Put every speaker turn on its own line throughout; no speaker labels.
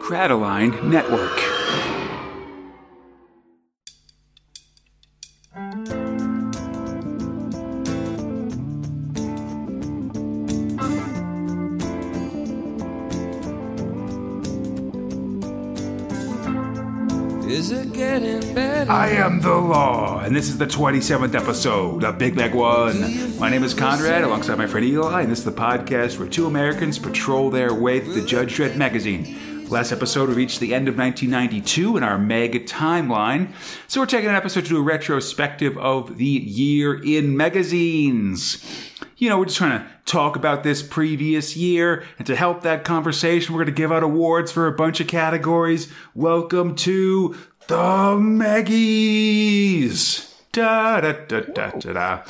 Crataline Network.
Is it getting better?
I am the law, and this is the 27th episode of Big Mac One. My name is Conrad, alongside my friend Eli, and this is the podcast where two Americans patrol their way through the Judge Dredd magazine. Last episode, we reached the end of 1992 in our mega timeline, so we're taking an episode to do a retrospective of the year in magazines. You know, we're just trying to talk about this previous year, and to help that conversation, we're going to give out awards for a bunch of categories. Welcome to the Maggies. Da da da da da da.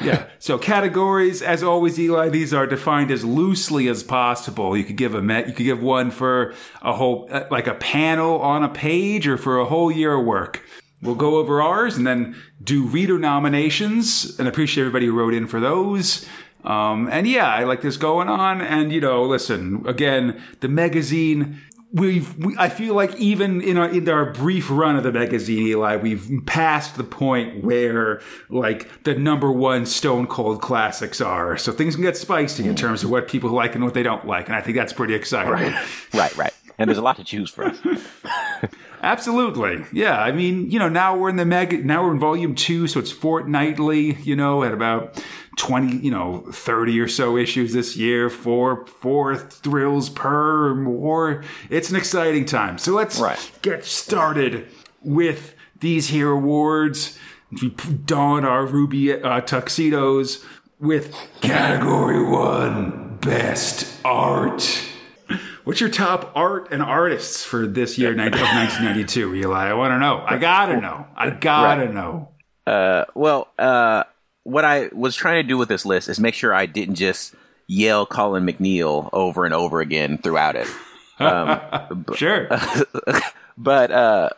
yeah. So categories, as always, Eli, these are defined as loosely as possible. You could give a met, you could give one for a whole, uh, like a panel on a page, or for a whole year of work. We'll go over ours and then do reader nominations, and appreciate everybody who wrote in for those. Um, and yeah, I like this going on. And you know, listen, again, the magazine we've we, I feel like even in our in our brief run of the magazine, Eli, we've passed the point where like the number one Stone Cold classics are. So things can get spicy in mm. terms of what people like and what they don't like, and I think that's pretty exciting.
Right, right. And there's a lot to choose from.
Absolutely. Yeah. I mean, you know, now we're in the mag, now we're in volume two, so it's fortnightly, you know, at about 20, you know, 30 or so issues this year, four, four thrills per more. It's an exciting time. So let's
Right.
get started with these here awards. We don our ruby uh, tuxedos with category one, best art. What's your top art and artists for this year of 1992, Eli? I want to know. I gotta know. I gotta know.
Uh, well, uh, what I was trying to do with this list is make sure I didn't just yell Colin MacNeil over and over again throughout it.
Sure.
But uh,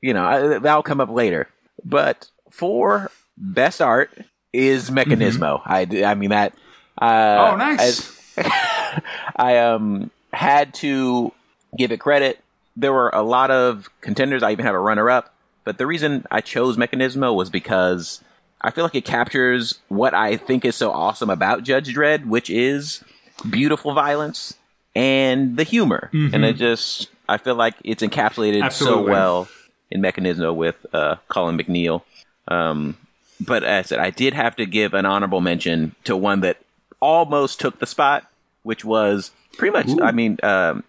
you know I, that'll come up later. But for best art is Mechanismo. I, I mean that. Uh,
oh, nice.
as- I um had to give it credit. There were a lot of contenders. I even have a runner up. But the reason I chose Mechanismo was because I feel like it captures what I think is so awesome about Judge Dredd, which is beautiful violence and the humor. And it just I feel like it's encapsulated
Absolutely.
so well in Mechanismo with uh, Colin MacNeil. Um, but as I said, I did have to give an honorable mention to one that almost took the spot, which was pretty much, I mean, um,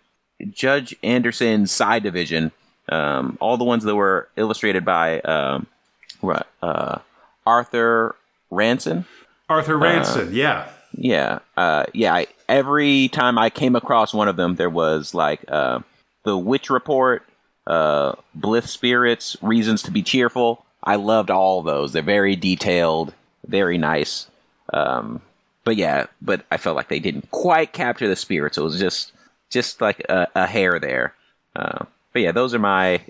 Judge Anderson's Psi Division. Um, all the ones that were illustrated by um, uh, Arthur Ranson.
Arthur Ranson. yeah.
Yeah, uh, yeah. I, every time I came across one of them, there was like uh, the Witch Report, uh, Blith Spirits, Reasons to be Cheerful. I loved all those. They're very detailed, very nice. Um, but yeah, but I felt like they didn't quite capture the spirit, so it was just just like a, a hair there. Uh, but yeah, those are my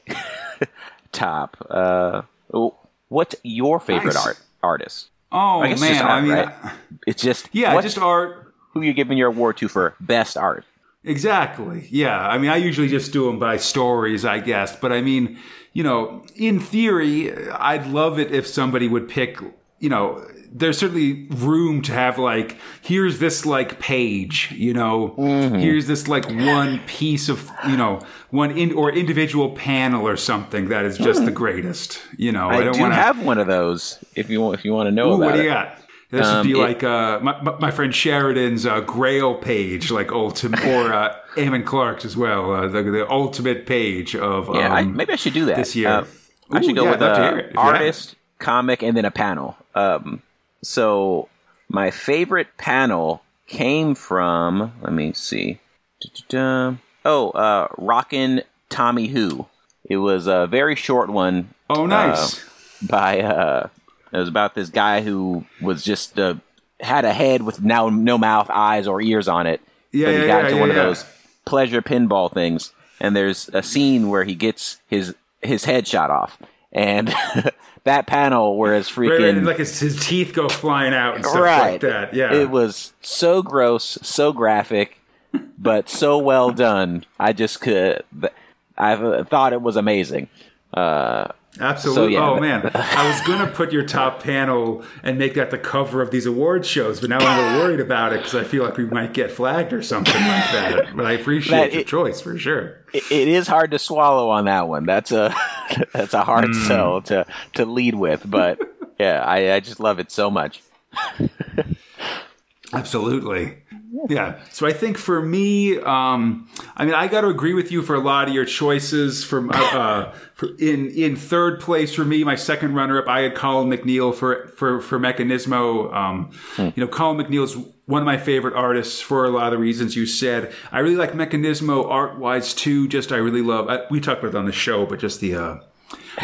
top. Uh, oh, what's your favorite
Nice.
art artist?
Oh,
I
man.
it's just art,
I mean,
right? It's just
yeah,
what-
just art.
who you're giving your award to for best art.
Exactly. Yeah. I mean, I usually just do them by stories, I guess. But I mean, you know, in theory, I'd love it if somebody would pick, you know, there's certainly room to have like, here's this like page, you know, here's this like one piece of, you know, one in or individual panel or something that is just the greatest, you know.
I,
don't
do
wanna,
have one of those. If you want, if you want to know
Ooh,
about
what do
it.
you got? This
Um,
would be
it-
like uh, my, my friend Sheridan's uh, Grail page, like ultimate, or uh, Eamon Clark's as well, uh, the, the ultimate page of
Yeah, I,
um,
maybe I should do that
this year.
Uh, I should go
yeah,
with
to
uh,
hear it, if you have it.
artist, comic, and then a panel. Um, so my favorite panel came from. Let me see. Da-da-da. Oh, uh, Rockin' Tommy Who. It was a very short one
Oh, nice.
by uh it was about this guy who was just uh, had a head with now no mouth, eyes, or ears on it.
Yeah,
but he
yeah,
got
yeah,
into
yeah,
one of those pleasure pinball things, and there's a scene where he gets his his head shot off, and that panel where it's freaking
right, and like his, his teeth go flying out and stuff
right
like that. Yeah.
it was so gross, so graphic. but so well done. I just could. I thought it was amazing. Uh,
Absolutely.
So, yeah,
oh man, I was gonna put your top panel and make that the cover of these award shows, but now I'm a little worried about it because I feel like we might get flagged or something like that. But I appreciate your choice for sure.
it, it is hard to swallow on that one. That's a that's a hard hmm. sell to to lead with, but yeah, I, I just love it so much.
Absolutely. Yeah. So I think for me, um, I mean, I got to agree with you for a lot of your choices. From uh, uh, for, in in third place for me, my second runner up, I had Colin MacNeil for for for Mechanismo. Um, You know, Colin MacNeil is one of my favorite artists for a lot of the reasons you said. I really like Mechanismo art wise too. Just I really love. I, we talked about it on the show, but just the. Uh, the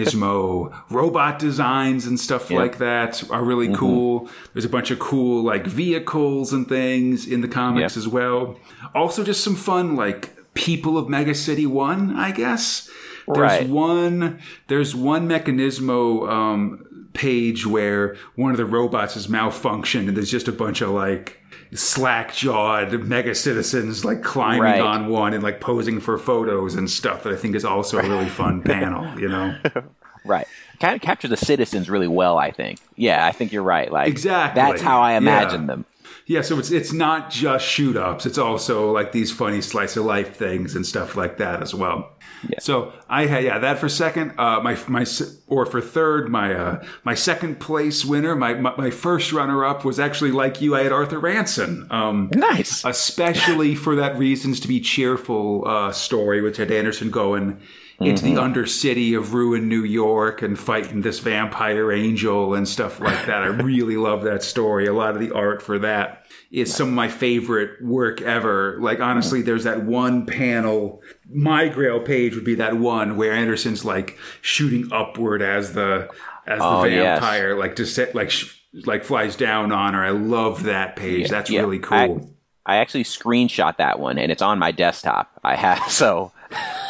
Mechanismo robot designs and stuff like that are really
Mm-hmm.
cool. There's a bunch of cool like vehicles and things in the comics
Yep.
as well. Also, just some fun like people of Mega City One, I guess. There's
Right.
one. There's one Mechanismo um, page where one of the robots has malfunctioned, and there's just a bunch of like slack-jawed mega citizens like climbing
Right.
on one and like posing for photos and stuff that I think is also a really fun panel, you know?
Right. Kind of capture the citizens really well, I think. Yeah, I think you're right. Like
Exactly.
That's how I
Yeah.
imagine them.
Yeah, so it's it's not just shoot ups, it's also like these funny slice of life things and stuff like that as well.
Yeah.
So I had yeah that for second, uh, my my or for third, my uh, my second place winner, my my, my first runner up was actually like you, I had Arthur Ranson. Um,
Nice.
especially for that reasons to be cheerful uh, story, which had Anderson going into the mm-hmm. undercity of ruined New York and fighting this vampire angel and stuff like that. I really love that story. A lot of the art for that is some of my favorite work ever. Like honestly, mm. there's that one panel. My Grail page would be that one where Anderson's like shooting upward as the as the
Oh, yes.
vampire like just set, like sh- like flies down on her. I love that page. That's
Yeah,
really
I-
cool.
I actually screenshot that one, and it's on my desktop. I have so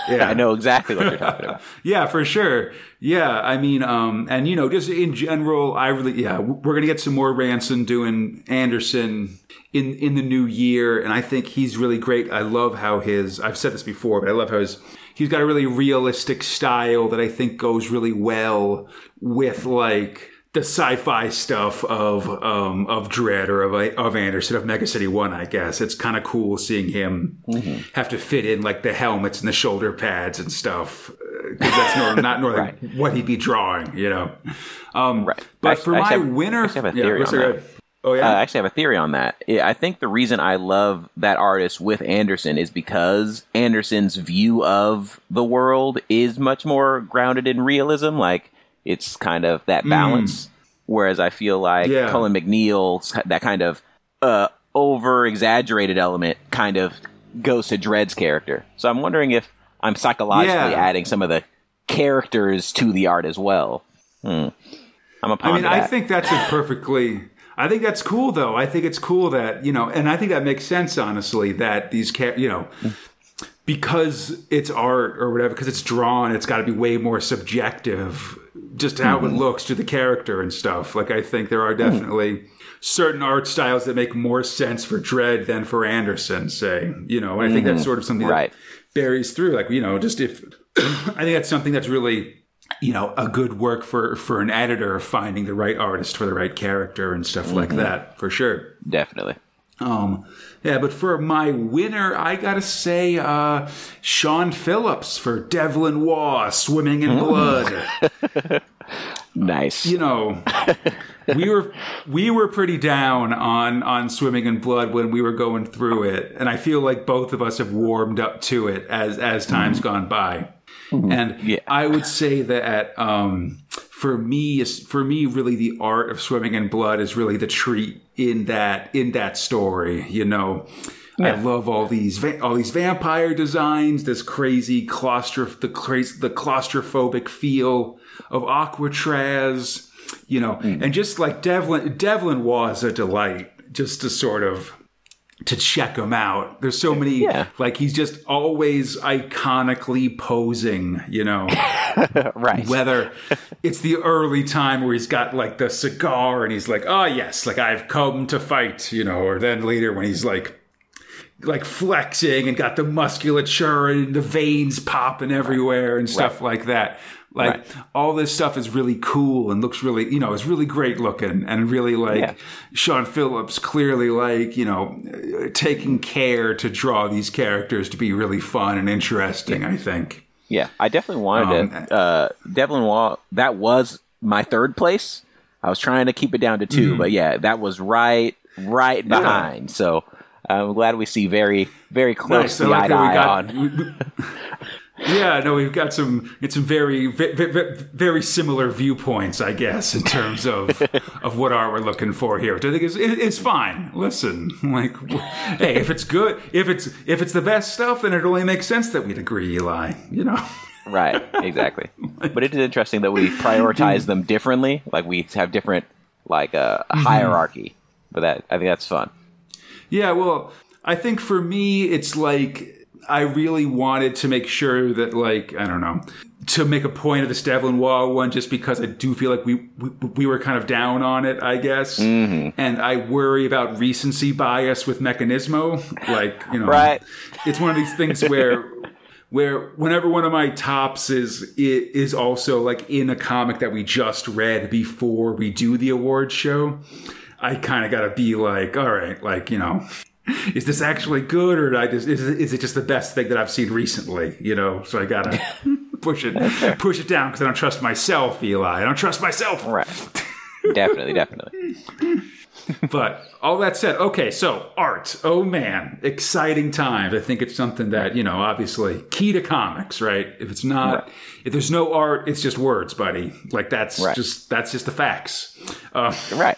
Yeah.
I know exactly what you're talking about.
Yeah, for sure. Yeah, I mean, um, and you know, just in general, I really, yeah, we're gonna get some more Ranson doing Anderson in in the new year, and I think he's really great. I love how his, I've said this before, but I love how his, he's got a really realistic style that I think goes really well with like the sci-fi stuff of um, of Dredd or of of Anderson of Mega City One. I guess it's kind of cool seeing him have to fit in like the helmets and the shoulder pads and stuff because that's nor- not normally
Right.
what he'd be drawing, you know. Um,
Right.
But
I-
for
I
my
have-
winner,
I actually have a
yeah,
theory
what's
on that.
Oh
Uh,
yeah,
I actually have a theory on that. I think the reason I love that artist with Anderson is because Anderson's view of the world is much more grounded in realism. Like it's kind of that balance. Whereas I feel like
Mm. Yeah.
Colin MacNeil's that kind of uh, over exaggerated element kind of goes to Dredd's character. So I'm wondering if I'm psychologically
Yeah.
adding some of the characters to the art as well. Hmm. I'm a
I mean, I think that's a perfectly. I think that's cool, though. I think it's cool that you know, and I think that makes sense, honestly. That these, ca- you know, because it's art or whatever, because it's drawn, it's got to be way more subjective, just how
Mm-hmm.
it looks to the character and stuff. Like, I think there are definitely certain art styles that make more sense for Dredd than for Anderson, say. You know, and I think that's sort of something
Mm-hmm. Right.
that buries through. Like, you know, just if I think that's something that's really you know a good work for for an editor finding the right artist for the right character and stuff like
Mm-hmm.
that for sure
Definitely.
Um yeah but for my winner i gotta say uh sean phillips for devlin waugh swimming in blood.
Nice.
you know we were we were pretty down on on swimming in blood when we were going through it and i feel like both of us have warmed up to it as as time's gone by. And
Yeah.
i would say that um for me is for me really the art of swimming in blood is really the treat in that in that story you know? I love all these va- all these vampire designs, this crazy claustro the crazy the claustrophobic feel of Aquatraz, you know, mm. and just like Devlin Devlin was a delight just to sort of to check him out. There's so many
Yeah.
like he's just always iconically posing, you know
right.
whether it's the early time where he's got like the cigar and he's like, oh yes, like I've come to fight, you know, or then later when he's like like flexing and got the musculature and the veins popping everywhere and stuff like that. Like
Right.
all this stuff is really cool and looks really, you know, it's really great looking and really like
Yeah.
Sean Phillips clearly like, you know, taking care to draw these characters to be really fun and interesting, I think.
Yeah, I definitely wanted
Um,
to. Uh, Devlin Waugh, that was my third place. I was trying to keep it down to 2 but yeah, that was right, right behind. So I'm glad we see very, very close eye to
we
eye
got-
on.
Yeah, no, we've got some. It's some very, very, very similar viewpoints, I guess, in terms of of what art we're looking for here. Which I think is it's fine. Listen, like, hey, if it's good, if it's if it's the best stuff, then it only makes sense that we'd agree, Eli. You know.
Right, exactly. but it is interesting that we prioritize them differently. Like we have different, like uh,
Mm-hmm.
hierarchy. But that I think that's fun.
Yeah, well, I think for me, it's like I really wanted to make sure that, like, I don't know, to make a point of this Devlin Waugh one, just because I do feel like we we, we were kind of down on it, I guess, mm-hmm. and I worry about recency bias with Mechanismo, like you know,
Right.
It's one of these things where. Where whenever one of my tops is is also like in a comic that we just read before we do the awards show, I kind of got to be like, all right, like you know, is this actually good or I just is it, is it just the best thing that I've seen recently? You know, so I gotta push it push it down because I don't trust myself, Eli. I don't trust myself.
Right. definitely, definitely.
But all that said, okay, so art. Oh man, exciting times. I think it's something that, you know, obviously key to comics, right? If it's not, if there's no art, it's just words, buddy. Like that's
Right.
just, that's just the facts. Uh,
Right.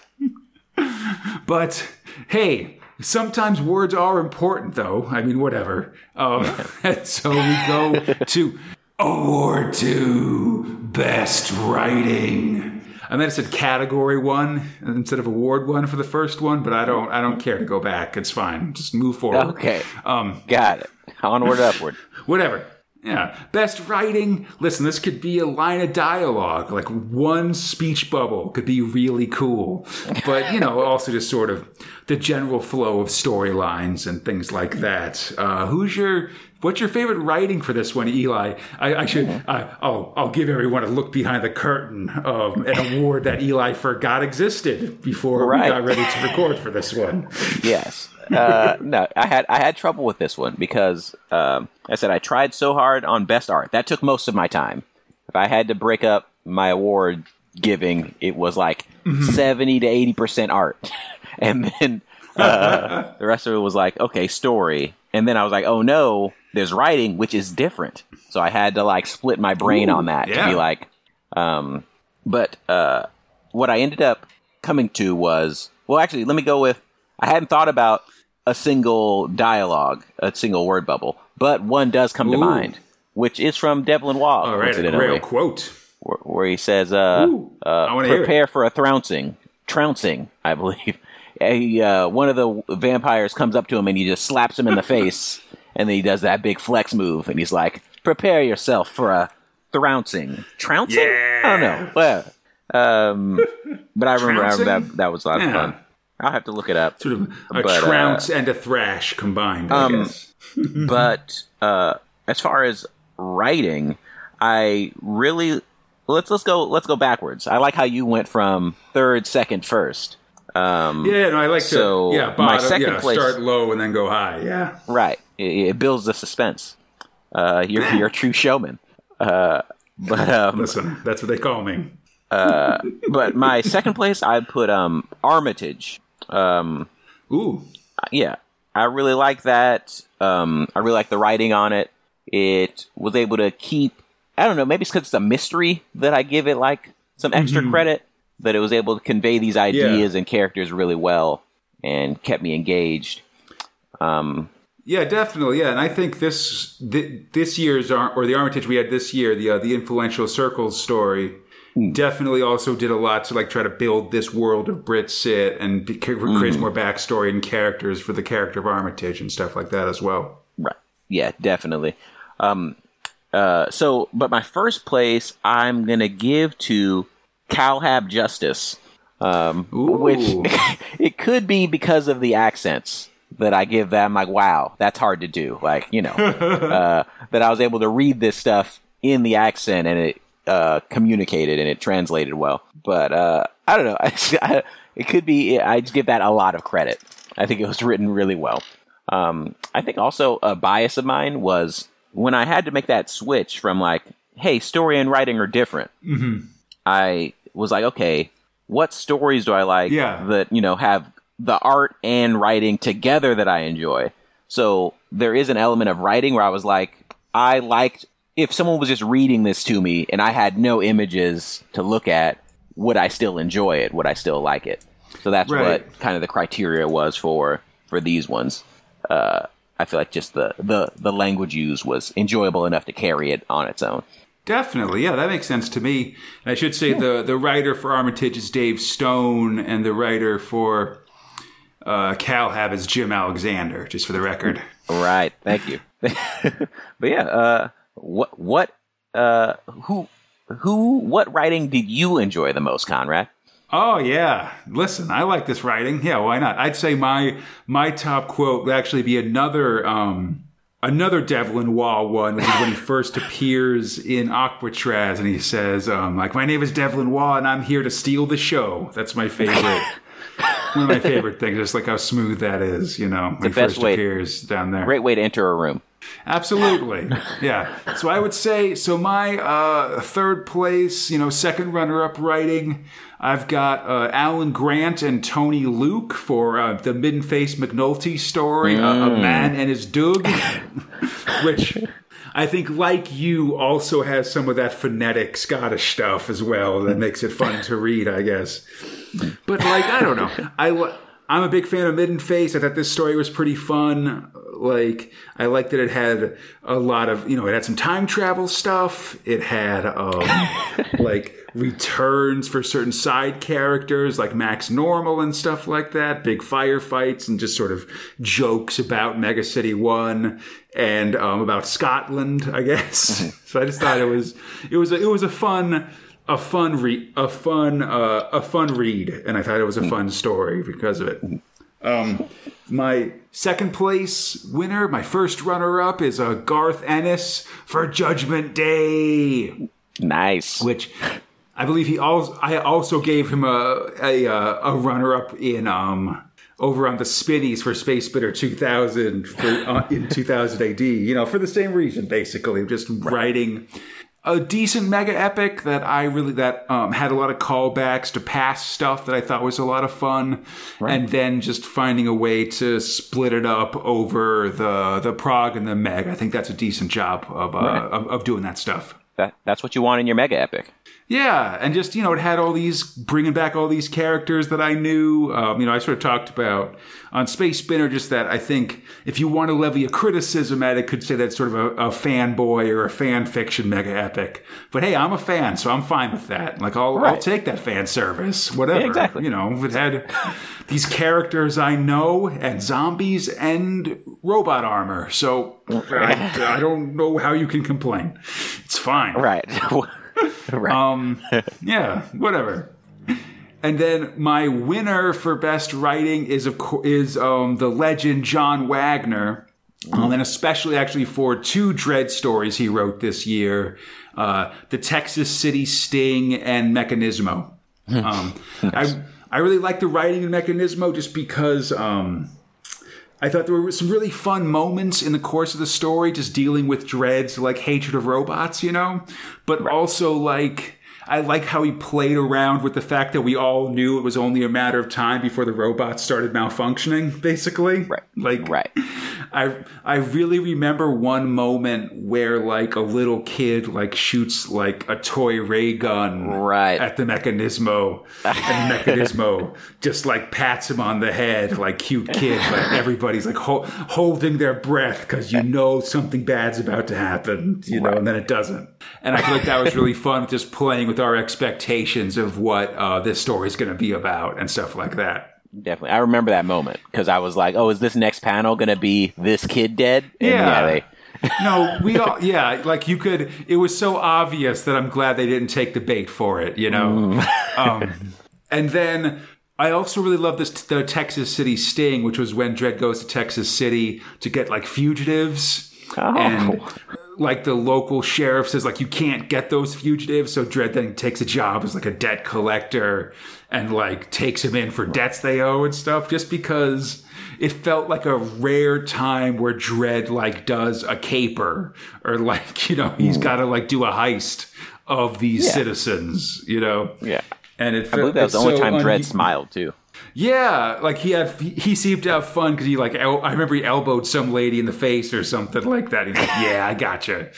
but hey, sometimes words are important though. I mean, whatever. Um, so we go to award two, best writing. I meant to said category one instead of award one for the first one, but I don't. I don't care to go back. It's fine. Just move forward.
Okay.
Um,
Got it. Onward, upward.
whatever. Yeah. Best writing. Listen, this could be a line of dialogue, like one speech bubble could be really cool. But, you know, also just sort of the general flow of storylines and things like that. Uh, who's your, what's your favorite writing for this one, Eli? I, I should, I, I'll, I'll give everyone a look behind the curtain of an award that Eli forgot existed before
Right.
we got ready to record for this one.
Yes. Uh, no, I had I had trouble with this one because um, I said I tried so hard on best art. That took most of my time. If I had to break up my award giving, it was like seventy to eighty percent art, and then uh, the rest of it was like okay story, and then I was like oh no, there's writing which is different. So I had to like split my brain
Ooh,
on that to be like, um, but uh, what I ended up coming to was well, actually, let me go with I hadn't thought about a single dialogue, a single word bubble, but one does come to mind, which is from Devlin Waugh,
All right, a grail quote.
where, where he says, uh,
Ooh,
uh, "Prepare for a trouncing, trouncing." I believe. A, uh, one of the vampires comes up to him and he just slaps him in the face, and then he does that big flex move, and he's like, "Prepare yourself for a trouncing, trouncing." I don't know. Well, um, but I remember
Trouncing?
that that was a lot of
Yeah.
fun. I'll have to look it up.
Sort of a
But, uh,
trounce and a thrash combined, I
Um,
guess.
but uh, as far as writing, I really let's let's go let's go backwards. I like how you went from third, second, first. Um,
Yeah, no, I like
So,
to. Yeah,
my second
yeah,
place-
start low and then go high. Yeah,
Right. It, it builds the suspense. Uh, you're you're a true showman. Uh, but um,
listen, that's what they call me.
but my second place, I put um Armitage. Um,
Ooh,
yeah, I really like that. Um, I really like the writing on it. It was able to keep. I don't know. Maybe it's because it's a mystery that I give it like some extra credit. That it was able to convey these ideas and characters really well, and kept me engaged. Um,
yeah, definitely. Yeah, and I think this this year's or the Armitage we had this year, the uh, the influential circles story. Definitely, also did a lot to like try to build this world of Brit-Cit and be, creates more backstory and characters for the character of Armitage and stuff like that as well.
Right. Yeah, definitely. Um, uh, so, but my first place I'm gonna give to Calhab Justice, um, which it could be because of the accents. That I give them. Like, wow, that's hard to do. Like, you know, uh, that I was able to read this stuff in the accent and it uh, communicated and it translated well. But uh, I don't know. I, it could be. I just give that a lot of credit. I think it was written really well. Um, I think also a bias of mine was when I had to make that switch from like, hey, story and writing are different.
Mm-hmm.
I was like, okay, what stories do I like
Yeah.
that you know have the art and writing together that I enjoy? So there is an element of writing where I was like, I liked if someone was just reading this to me and I had no images to look at, would I still enjoy it? Would I still like it? So that's
Right.
what kind of the criteria was for for these ones. Uh, I feel like just the, the the language used was enjoyable enough to carry it on its own.
Definitely, yeah, that makes sense to me. And I should say the the writer for Armitage is Dave Stone, and the writer for uh, Calhab is Jim Alexander. Just for the record.
Right. Thank you. but yeah, uh, what what uh, who who what writing did you enjoy the most, Conrad?
Oh yeah, listen, I like this writing. Yeah, why not? I'd say my my top quote would actually be another um another Devlin Waugh one, which is when he first appears in Aquatraz, and he says um like my name is Devlin Waugh, and I'm here to steal the show. That's my favorite. One of my favorite things, just like how smooth that is, you know, when he
best
first
way-
appears down there.
Great way to enter a room.
Absolutely. Yeah. So I would say, so my uh, third place, you know, second runner up writing, I've got uh, Alan Grant and Tony Luke for uh, the Midden Face McNulty story, uh, A Man and His Doug, which I think, like you, also has some of that phonetic Scottish stuff as well that makes it fun to read, I guess. But like, I don't know. I I'm a big fan of Midden Face. I thought this story was pretty fun. Like, I like that it had a lot of, you know, it had some time travel stuff. It had um, like returns for certain side characters, like Max Normal and stuff like that. Big firefights and just sort of jokes about Mega City One and um, about Scotland, I guess. so I just thought it was it was a, it was a fun a fun re- a fun uh, a fun read, and I thought it was a fun story because of it. Um, my second place winner, my first runner up, is uh, Garth Ennis for Judgment Day,
Nice.
which I believe he also I also gave him a a, uh, a runner up in um over on the Spinnies for Space Spinner 2000 for, uh, in 2000 AD. You know, for the same reason, basically, just writing a decent mega epic that I really that um, had a lot of callbacks to past stuff that I thought was a lot of fun, and then just finding a way to split it up over the the prog and the meg. I think that's a decent job of uh, of, of doing that stuff.
That, that's what you want in your mega epic.
Yeah, and just you know, it had all these bringing back all these characters that I knew. Um, you know, I sort of talked about on Space Spinner just that I think if you want to levy a criticism at it, could say that's sort of a, a fanboy or a fan fiction mega epic. But hey, I'm a fan, so I'm fine with that. Like I'll I'll take that fan service, whatever.
Yeah, exactly.
You know, if it had these characters I know and zombies and robot armor, so I, I don't know how you can complain. It's fine.
Right. right.
Um, yeah, whatever. And then my winner for best writing is of course is um, the legend John Wagner, um, and especially actually for two Dredd stories he wrote this year, uh, the Texas City Sting and Mechanismo. Um, I I really like the writing in Mechanismo just because. Um, I thought there were some really fun moments in the course of the story, just dealing with Dredd's like hatred of robots, you know, but also like I like how he played around with the fact that we all knew it was only a matter of time before the robots started malfunctioning, basically.
Right.
Like
right.
I I really remember one moment where like a little kid like shoots like a toy ray gun
Right.
at the Mechanismo, and the Mechanismo just like pats him on the head like cute kid, but everybody's like ho- holding their breath because you know something bad's about to happen, you know, and then it doesn't. And I feel like that was really fun, just playing with our expectations of what uh, this story is going to be about and stuff like that.
Definitely. I remember that moment because I was like, oh, is this next panel going to be this kid dead? And
Yeah.
they,
no, we all, yeah, like you could, it was so obvious that I'm glad they didn't take the bait for it, you know? Um, and then I also really love this the Texas City sting, which was when Dredd goes to Texas City to get like fugitives.
Oh.
And like the local sheriff says, like you can't get those fugitives, so Dredd then takes a job as like a debt collector and like takes him in for debts they owe and stuff, just because it felt like a rare time where Dredd like does a caper or like you know he's hmm. got to like do a heist of these
Yeah.
citizens, you know.
Yeah.
And it
I believe that was the only
so
time Dredd
un-
smiled too.
yeah, like he had, he, he seemed to have fun because he like, el- I remember he elbowed some lady in the face or something like that. He's like, yeah, I gotcha,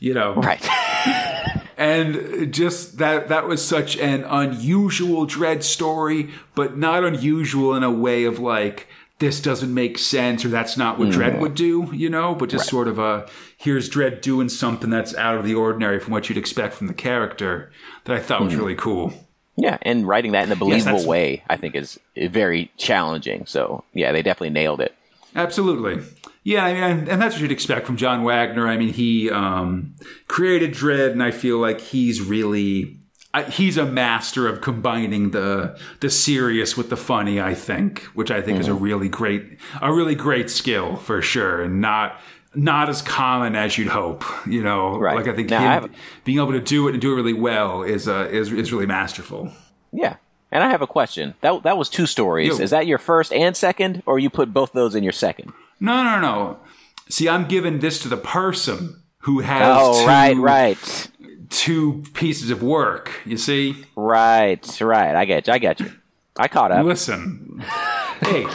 you know.
Right.
And just that, that was such an unusual Dredd story, but not unusual in a way of like, this doesn't make sense or that's not what Dredd mm. would do, you know, but just sort of a, here's Dredd doing something that's out of the ordinary from what you'd expect from the character that I thought was mm. really cool.
yeah, and writing that in a believable
that's-
way, I think, is very challenging. So yeah, they definitely nailed it.
Absolutely. Yeah, I mean, and that's what you'd expect from John Wagner. I mean, he um, created Dredd, and I feel like he's really I, he's a master of combining the the serious with the funny. I think, which I think is a really great a really great skill for sure, and not not as common as you'd hope. You know,
Right.
like I think
Now,
him
I
being able to do it and do it really well is uh, is is really masterful.
Yeah. And I have a question. That that was two stories.
Yo.
Is that your first and second, or you put both those in your second?
No, no, no. See, I'm giving this to the person who has
Oh,
two-
right, right,
two pieces of work. You see?
right, right. I get you. I get you. I caught up.
Listen, hey,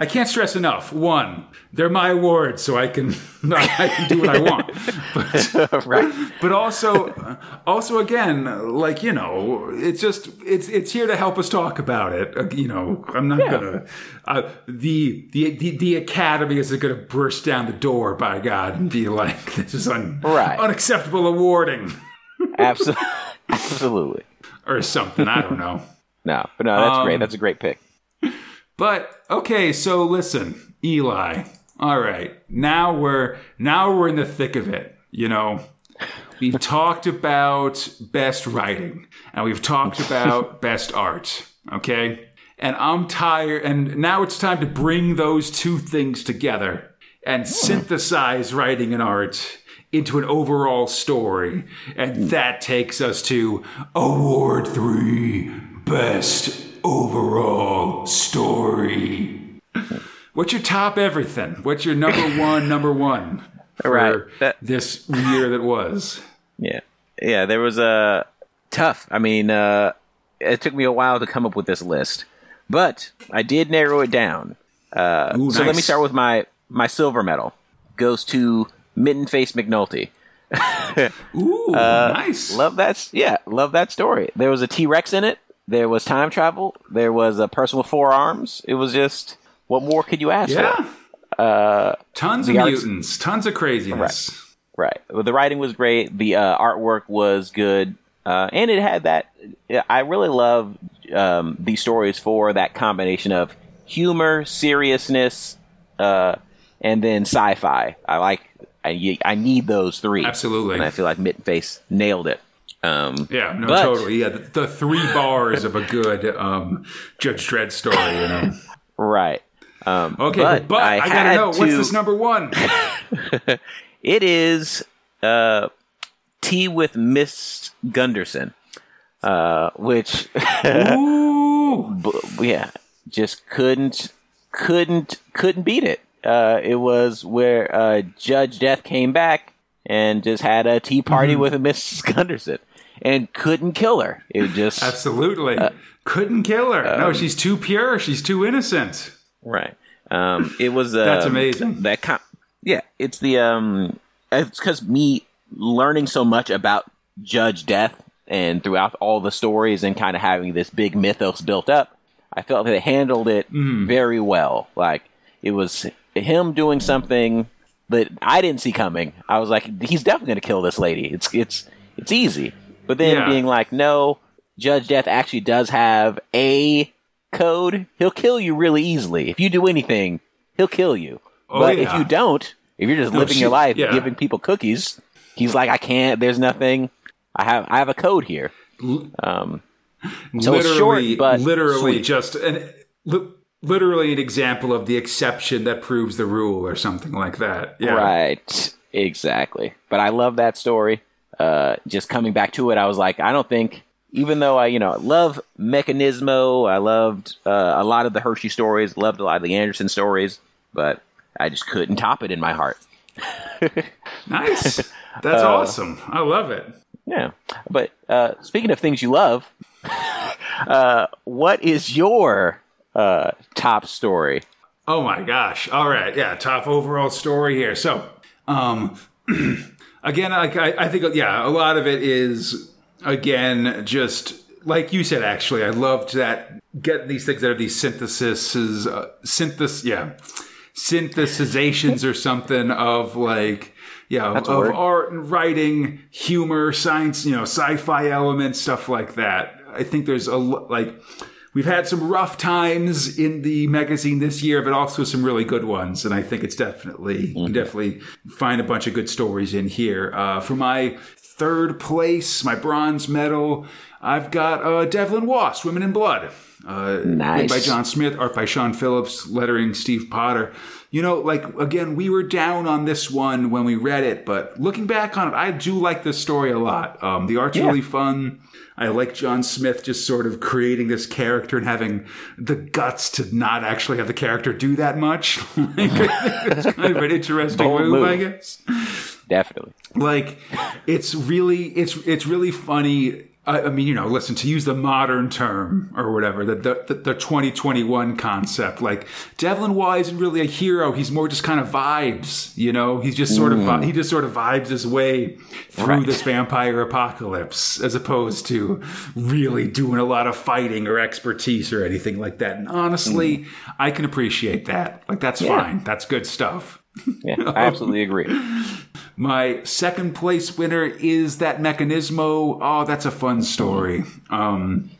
I can't stress enough. One, they're my awards, so I can I can do what I want. But,
right.
but also, also again, like you know, it's just it's it's here to help us talk about it. Uh, You know, I'm not gonna uh, the, the the the academy isn't gonna burst down the door by God and be like this is un,
Right.
unacceptable awarding
Absolutely. Absolutely.
or something. I don't know.
No, but no, that's great.
Um,
That's a great pick.
But okay, so listen, Eli. All right, now we're now we're in the thick of it. You know, we've talked about best writing and we've talked about best art. Okay, and I'm tired. And now it's time to bring those two things together and synthesize writing and art into an overall story. And that takes us to Award Three Best Overall Story. What's your top everything? What's your number one, number one for
Right, that-
this year that was?
Yeah. Yeah, there was a tough. I mean, uh it took me a while to come up with this list, but I did narrow it down. Uh
Ooh,
so let me start with my my silver medal. Goes to Midden Face McNulty.
Ooh, nice.
Uh, Love that. Yeah, love that story. There was a T Rex in it. There was time travel. There was a person with four arms. It was just what more could you ask
yeah.
for?
tons of
arts-
mutants, tons of craziness.
Right. Well, the writing was great. The uh, artwork was good, uh, and it had that. I really love um, these stories for that combination of humor, seriousness, uh, and then sci-fi. I like. I, I need those three.
Absolutely.
And I feel like Midden Face nailed it. Um,
Yeah, no,
But-
totally. Yeah, the, the three bars of a good um, Judge Dredd story, you know.
right. Um,
Okay,
but,
but, I, gotta
had
know what's
to-
this number one?
It is uh, Tea with Miss Gunderson, uh, which
Ooh,
yeah, just couldn't couldn't couldn't beat it. Uh, it was where uh, Judge Death came back and just had a tea party
Mm-hmm.
with Miss Gunderson and couldn't kill her. It just
absolutely.
Uh,
Couldn't kill her.
um,
no, she's too pure. She's too innocent.
Right. Um, it was uh,
That's amazing.
That com- yeah, it's the um, it's because me learning so much about Judge Death and throughout all the stories and kind of having this big mythos built up, I felt that they handled it
Mm-hmm.
very well. Like it was him doing something that I didn't see coming. I was like, he's definitely going to kill this lady. It's it's it's easy. But then
Yeah.
being like, no, Judge Death actually does have a code. He'll kill you really easily. If you do anything, he'll kill you.
Oh,
but
yeah.
if you don't, if you're just
No,
living
she-
your life
yeah.
giving people cookies, he's like, I can't. There's nothing. I have I have a code here. Um, So it's short,
literally,
but
literally
sweet.
just an li- literally an example of the exception that proves the rule, or something like that. Yeah.
Right. Exactly. But I love that story. Uh, just coming back to it, I was like, I don't think, even though I, you know, love Mechanismo, I loved uh, a lot of the Hershey stories, loved a lot of the Anderson stories, but I just couldn't top it in my heart.
Nice.
Uh,
That's awesome. I love it.
Yeah. But uh, speaking of things you love, uh, what is your uh, top story?
Oh my gosh. All right. Yeah. Top overall story here. So, um, again, like I, I think, yeah, a lot of it is, again, just like you said, actually, I loved that getting these things that are these syntheses, uh, synthesis, yeah, synthesizations or something of like, yeah,
That's
of art and writing, humor, science, you know, sci-fi elements, stuff like that. I think there's a like we've had some rough times in the magazine this year, but also some really good ones, and I think it's definitely you can definitely find a bunch of good stories in here. Uh, for my third place, my bronze medal, I've got uh, Devlin Waugh, Swimming in Blood. Uh,
Nice.
by John Smith, art by Sean Phillips, lettering Steve Potter. You know, like again, we were down on this one when we read it, but looking back on it, I do like this story a lot. Um, the art's
Yeah.
really fun. I like John Smith just sort of creating this character and having the guts to not actually have the character do that much. like, it's kind of an interesting
Bold
move, I guess
Definitely.
like it's really it's it's really funny I, I mean you know listen to use the modern term or whatever the the, the, the 2021 concept like devlin y isn't really a hero. He's more just kind of vibes you know? He's just sort of vi- he just sort of vibes his way through
Right.
this vampire apocalypse as opposed to really doing a lot of fighting or expertise or anything like that. And honestly mm. i can appreciate that. Like that's
Yeah.
fine. That's good stuff
Yeah, I absolutely agree.
my second place winner is that Mechanismo. Oh, that's a fun story. Um,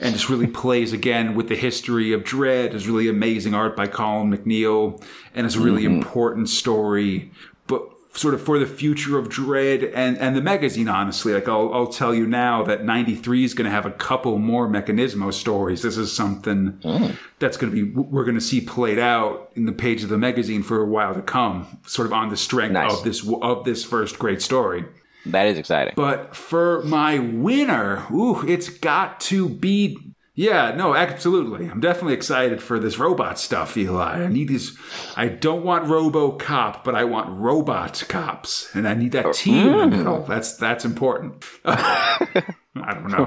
and just really plays again with the history of Dredd. It's really amazing art by Colin MacNeil, and it's a really important story, but sort of for the future of Dredd and, and the magazine, honestly. Like, I'll, I'll tell you now that 93 is going to have a couple more Mechanismo stories. This is something mm. that's going to be, we're going to see played out in the page of the magazine for a while to come, sort of on the strength
Nice.
of this, of this first great story.
That is exciting.
But for my winner, ooh, it's got to be. Yeah, no, absolutely. I'm definitely excited for this robot stuff, Eli. I need these. I don't want RoboCop, but I want robot cops, and I need that team in the middle. That's that's important. I don't know.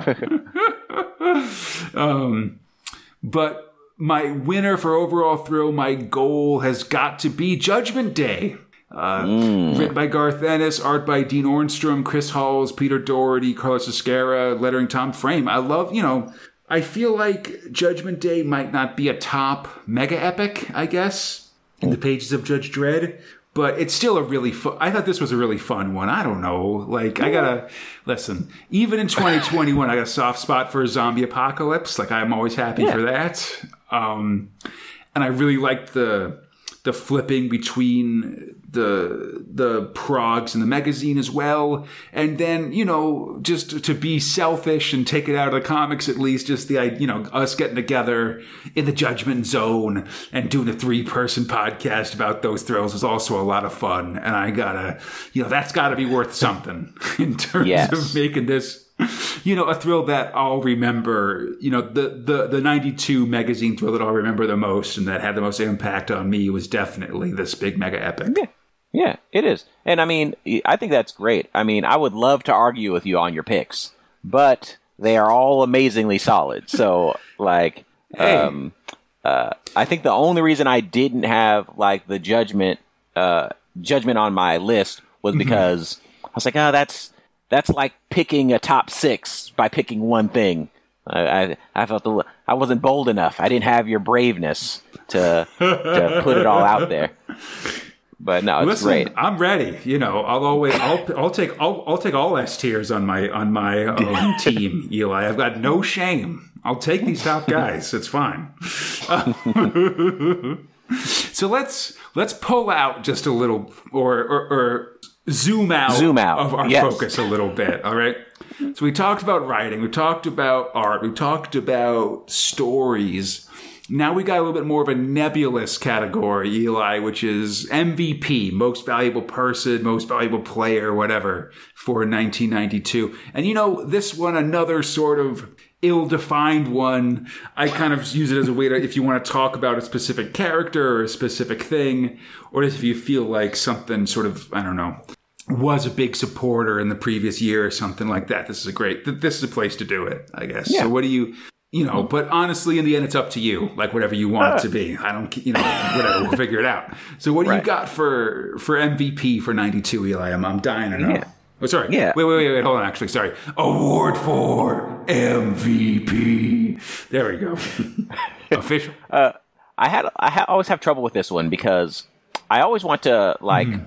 um, but my winner for overall thrill, my goal has got to be Judgment Day. Uh, Written by Garth Ennis, art by Dean Ormston, Chris Halls, Peter Doherty, Carlos Ezquerra, lettering Tom Frame. I love, you know, I feel like Judgment Day might not be a top mega epic, I guess, in the pages of Judge Dredd, but it's still a really fun. I thought this was a really fun one. I don't know. Like, I gotta listen, even in 2021, I got a soft spot for a zombie apocalypse. Like, I'm always happy
Yeah.
for that. Um, and I really liked the the flipping between the the progs and the magazine as well and then you know just to be selfish and take it out of the comics at least just the you know us getting together in the judgment zone and doing a three person podcast about those thrills is also a lot of fun and i gotta you know that's gotta be worth something in terms
Yes.
of making this you know, a thrill that I'll remember, you know, the, the, the 92 magazine thrill that I'll remember the most and that had the most impact on me was definitely this big mega epic.
Yeah, it is. And I mean, I think that's great. I mean, I would love to argue with you on your picks, but they are all amazingly solid. So, like,
Hey.
um, uh, I think the only reason I didn't have like the judgment, uh, judgment on my list was because I was like, oh, that's that's like picking a top six by picking one thing. I I, I felt the, I wasn't bold enough. I didn't have your braveness to to put it all out there. But no, it's
Listen,
great.
I'm ready. You know, I'll always, I'll, I'll take, I'll, I'll take all S tiers on my, on my uh, own team, Eli. I've got no shame. I'll take these top guys. It's fine. so let's, let's pull out just a little, or, or, or zoom out,
Zoom out.
of our
Yes.
focus a little bit. All right. So we talked about writing, we talked about art, we talked about stories. Now we got a little bit more of a nebulous category, Eli, which is MVP, most valuable person, most valuable player, whatever, for 1992. And you know, this one, another sort of ill-defined one. I kind of use it as a way to, if you want to talk about a specific character or a specific thing, or if you feel like something sort of, I don't know, was a big supporter in the previous year or something like that. This is a great, this is a place to do it, I guess.
Yeah.
So what do you, you know, mm-hmm. but honestly, in the end, it's up to you, like whatever you want it to be. I don't, you know, whatever, we'll figure it out. So what do you got for, for MVP for 92, Eli? I'm, I'm dying to know.
Yeah.
Oh, sorry.
Yeah.
Wait, wait, wait, wait. Hold on. Actually, sorry. Award for MVP. There we go. Official.
Uh, I had I ha- always have trouble with this one because I always want to like mm-hmm.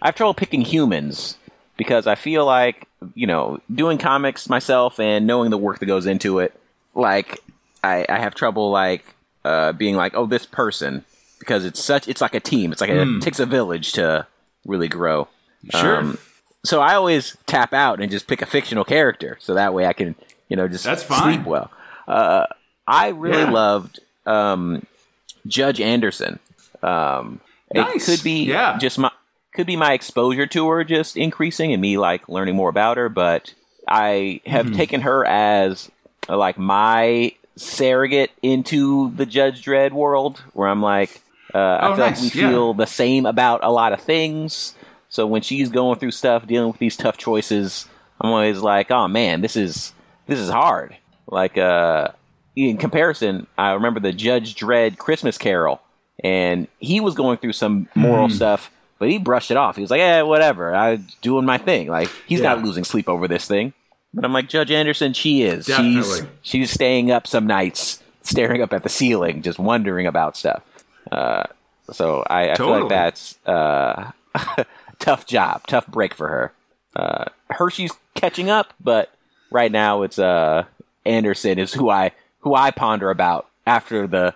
I have trouble picking humans because I feel like you know doing comics myself and knowing the work that goes into it like I, I have trouble like uh, being like oh this person because it's such it's like a team it's like a, it takes a village to really grow
Sure.
Um, so I always tap out and just pick a fictional character so that way I can you know just
That's fine.
sleep well uh, I really
Yeah.
loved um, Judge Anderson. Um,
Nice.
It could be
Yeah.
just my could be my exposure to her just increasing and me like learning more about her, but I have
Mm-hmm.
taken her as like my surrogate into the Judge Dredd world, where I'm like, uh, I
Oh,
feel
nice.
like we
Yeah.
feel the same about a lot of things. So when she's going through stuff, dealing with these tough choices, I'm always like, oh man, this is this is hard. Like uh, in comparison, I remember the Judge Dredd Christmas Carol, and he was going through some moral
Hmm.
stuff, but he brushed it off. He was like, "Yeah, whatever. I'm doing my thing." Like he's
Yeah.
not losing sleep over this thing. But I'm like, Judge Anderson, she is. She's
Definitely.
she's staying up some nights, staring up at the ceiling, just wondering about stuff. Uh, so I, I feel like that's uh, tough job, tough break for her. Uh, Hershey's catching up, but right now it's uh, Anderson is who I who I ponder about after the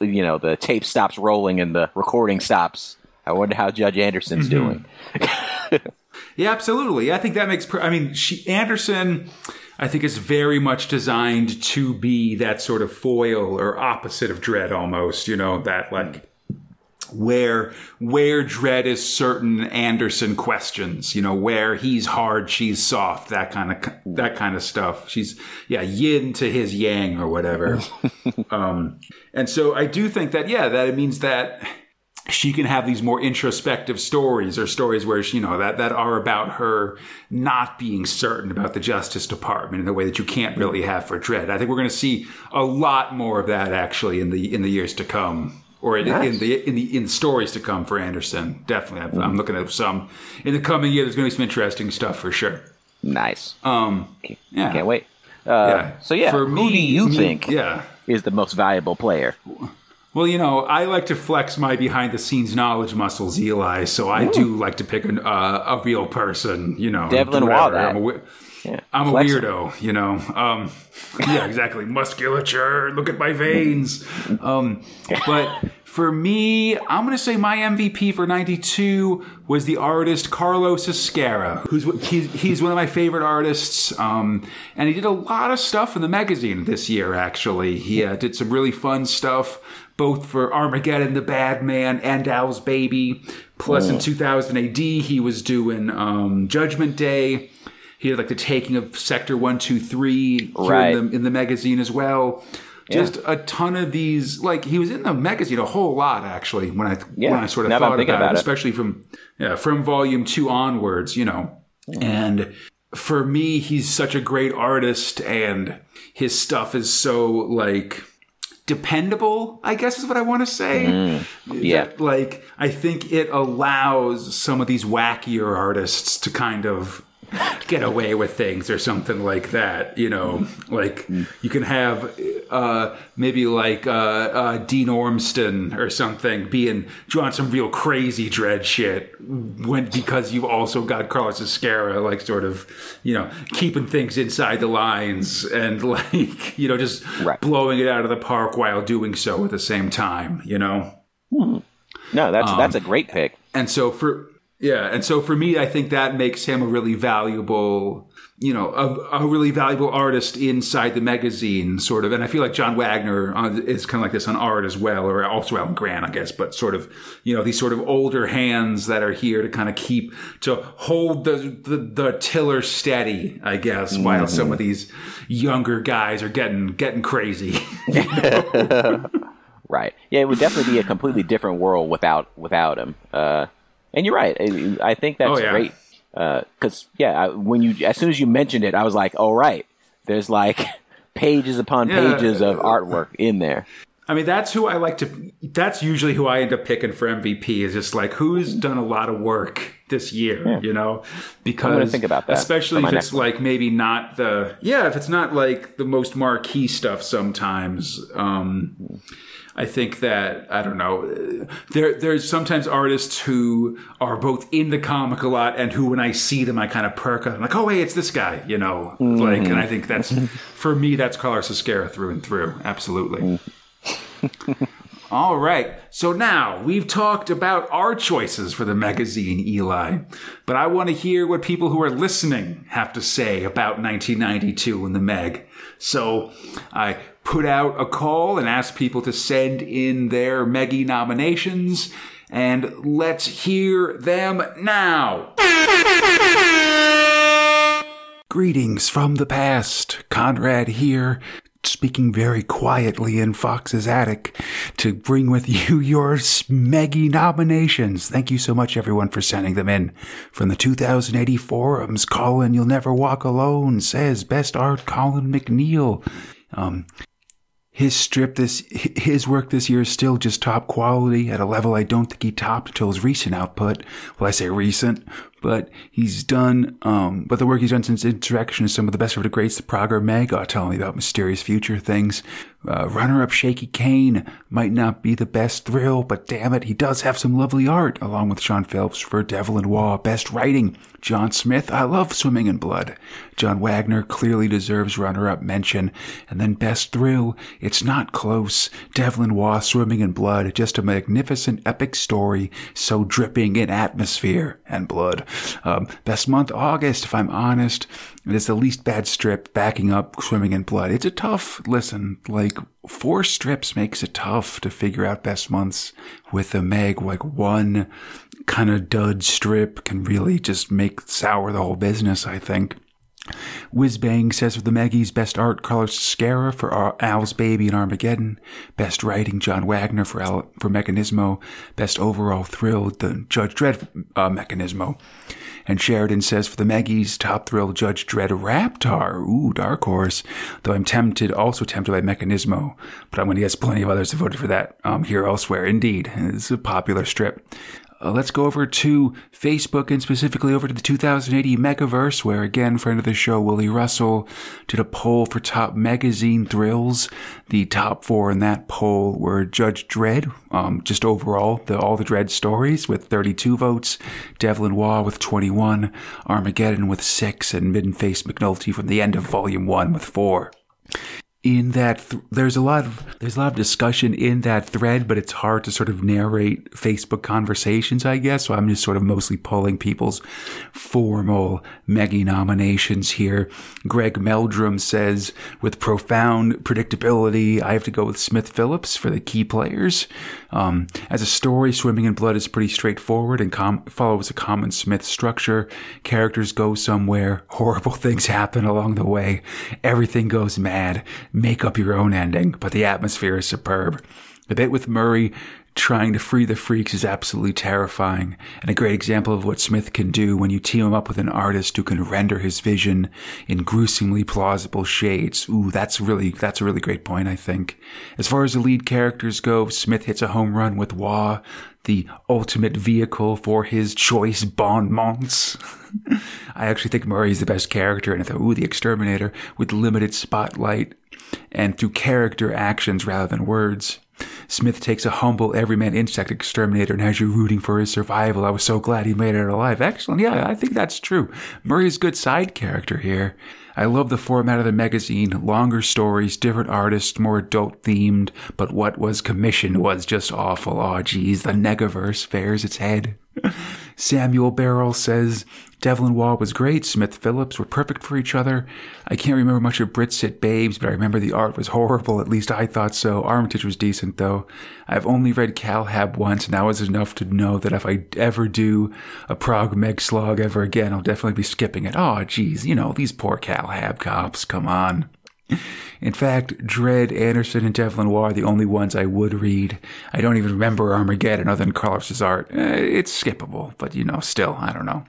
you know the tape stops rolling and the recording stops. I wonder how Judge Anderson's doing.
Yeah, absolutely. I think that makes. Per- I mean, she Anderson. I think is very much designed to be that sort of foil or opposite of Dredd, almost. You know that like where where Dredd is certain Anderson questions. You know where he's hard, she's soft. That kind of that kind of stuff. She's yeah yin to his yang or whatever. um, and so I do think that yeah that it means that she can have these more introspective stories or stories where she, you know that that are about her not being certain about the Justice Department in a way that you can't really have for Dredd. I think we're going to see a lot more of that actually in the in the years to come, or in, in the in the in stories to come for Anderson. Definitely, I'm, I'm looking at some in the coming year. There's going to be some interesting stuff for sure.
Nice.
Um, yeah,
Can't wait. Uh,
Yeah.
So yeah,
For
who
me-
do you
me-
think
Yeah.
is the most valuable player?
Well, you know, I like to flex my behind the scenes knowledge muscles, Eli. So I do like to pick an, uh, a real person. You know,
Devlin. Waugh,
I'm a,
Yeah.
I'm a weirdo. You know, um, yeah, exactly. Musculature. Look at my veins. Um, but for me, I'm going to say my MVP for '92 was the artist Carlos Ezquerra, who's he's, he's one of my favorite artists. Um, and he did a lot of stuff in the magazine this year. Actually, he uh, did some really fun stuff both for Armageddon, The Bad Man, and Al's Baby. Plus, in 2000 AD, he was doing um, Judgment Day. He had like the taking of Sector One, Two, Three
Right.
in, the, in the magazine as well. Just a ton of these. Like he was in the magazine a whole lot actually. When I
Yeah,
when I sort of
now
thought about,
about
it, especially from yeah, from volume two onwards, you know. And for me, he's such a great artist, and his stuff is so like dependable. I guess is what I want to say.
Mm-hmm. yeah.
That, like I think it allows some of these wackier artists to kind of get away with things or something like that. You know, like you can have uh, maybe like uh, uh, Dean Ormston or something being drawing some real crazy Dredd shit when because you've also got Carlos Ezquerra like sort of you know keeping things inside the lines and like you know just
Right.
blowing it out of the park while doing so at the same time. You know.
No, that's
Um,
that's a great pick.
And so for Yeah, and so for me, I think that makes him a really valuable, you know, a, a really valuable artist inside the magazine, sort of. And I feel like John Wagner uh, is kind of like this on art as well, or also Alan Grant, I guess, but sort of, you know, these sort of older hands that are here to kind of keep to hold the the, the tiller steady, I guess, while some of these younger guys are getting getting crazy.
Right. Yeah, it would definitely be a completely different world without without him. Uh, and you're right. I, I think that's
Oh, yeah.
great. Because yeah, I, when you as soon as you mentioned it, I was like, oh right, there's like pages upon
Yeah.
pages of artwork in there.
I mean, that's who I like to. That's usually who I end up picking for MVP. Is just like who's done a lot of work this year, you know? Because
think about that
especially if it's like maybe not the yeah, if it's not like the most marquee stuff. Sometimes, um, I think that I don't know. There, there's sometimes artists who are both in the comic a lot, and who when I see them, I kind of perk up. I'm like, oh hey, it's this guy, you know? Like, and I think that's mm-hmm. for me, that's Carlos Ezquerra through and through. Absolutely. Mm-hmm. All right. So now we've talked about our choices for the magazine, Eli. But I want to hear what people who are listening have to say about 1992 and the Meg. So I put out a call and asked people to send in their Meggy nominations. And let's hear them now. Greetings from the past. Conrad here, speaking very quietly in Fox's attic to bring with you your Meggy nominations. Thank you so much, everyone, for sending them in. From the 2000 AD forums, Colin, You'll Never Walk Alone says, Best Art, Colin MacNeil. Um, his strip this his work this year is still just top quality at a level I don't think he topped until his recent output. Well, I say recent, but he's done. Um, but the work he's done since Insurrection is some of the best of the greats. The Prager Meg, telling me about mysterious future things. Uh, runner-up Shaky Kane might not be the best thrill, but damn it, he does have some lovely art. Along with Sean Phillips for Devlin Waugh, best writing. John Smith, I love Swimming in Blood. John Wagner clearly deserves runner-up mention. And then best thrill, it's not close. Devil Devlin Waugh, Swimming in Blood, just a magnificent epic story, so dripping in atmosphere and blood. Um, best month, August, if I'm honest. It is the least bad strip, backing up Swimming in Blood. It's a tough listen. Like, four strips makes it tough to figure out best months with a Meg. Like, one kind of dud strip can really just make sour the whole business, I think. Whizbang says for the Meggies, best art, Carlos Ezquerra for Al's Baby and Armageddon, best writing, John Wagner for Al- for Mechanismo, best overall thrill, the Judge Dredd uh, Mechanismo. And Sheridan says for the Meggies, top thrill, Judge Dredd Raptor. Ooh, dark horse. Though I'm tempted, also tempted by Mechanismo, but I'm going to guess plenty of others have voted for that um, here elsewhere. Indeed, it's a popular strip. Uh, let's go over to Facebook and specifically over to the 2000 AD Megaverse, where again, friend of the show, Willie Russell, did a poll for top magazine thrills. The top four in that poll were Judge Dredd, um, just overall, the, all the Dredd stories with 32 votes, Devlin Waugh with 21, Armageddon with 6, and Midden-Face McNulty from the end of Volume 1 with 4 in that th- there's a lot of there's a lot of discussion in that thread but it's hard to sort of narrate facebook conversations i guess. So i'm just sort of mostly pulling people's formal meggy nominations here. Greg meldrum says with profound predictability i have to go with smith phillips for the key players. Um, as a story swimming in blood is pretty straightforward and com- follows a common smith structure. Characters go somewhere. Horrible things happen along the way. Everything goes mad make up your own ending, but the atmosphere is superb. The bit with Murray trying to free the freaks is absolutely terrifying, and a great example of what Smith can do when you team him up with an artist who can render his vision in gruesomely plausible shades. Ooh, that's really that's a really great point, I think. As far as the lead characters go, Smith hits a home run with Waugh, the ultimate vehicle for his choice bon monts. I actually think Murray's the best character, and I thought, ooh, the exterminator with limited spotlight and through character actions rather than words. Smith takes a humble everyman insect exterminator and has you rooting for his survival. I was so glad he made it alive. Excellent. Yeah, I think that's true. Murray's good side character here. I love the format of the magazine. Longer stories, different artists, more adult themed, but what was commissioned was just awful. Oh, geez, the Negaverse fares its head. Samuel Barrel says Devlin Waugh was great. Smith Phillips were perfect for each other. I can't remember much of Brit-Cit Babes, but I remember the art was horrible. At least I thought so. Armitage was decent, though. I've only read Cal Hab once, and that was enough to know that if I ever do a Prog Meg slog ever again, I'll definitely be skipping it. Oh, geez, you know, these poor Cal Hab cops. Come on. In fact, Dredd, Anderson, and Devlin Waugh are the only ones I would read. I don't even remember Armageddon other than Carlos's art. Eh, it's skippable, but you know, still, I don't know.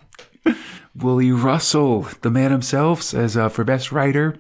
Willie Russell, the man himself, says uh, for best writer,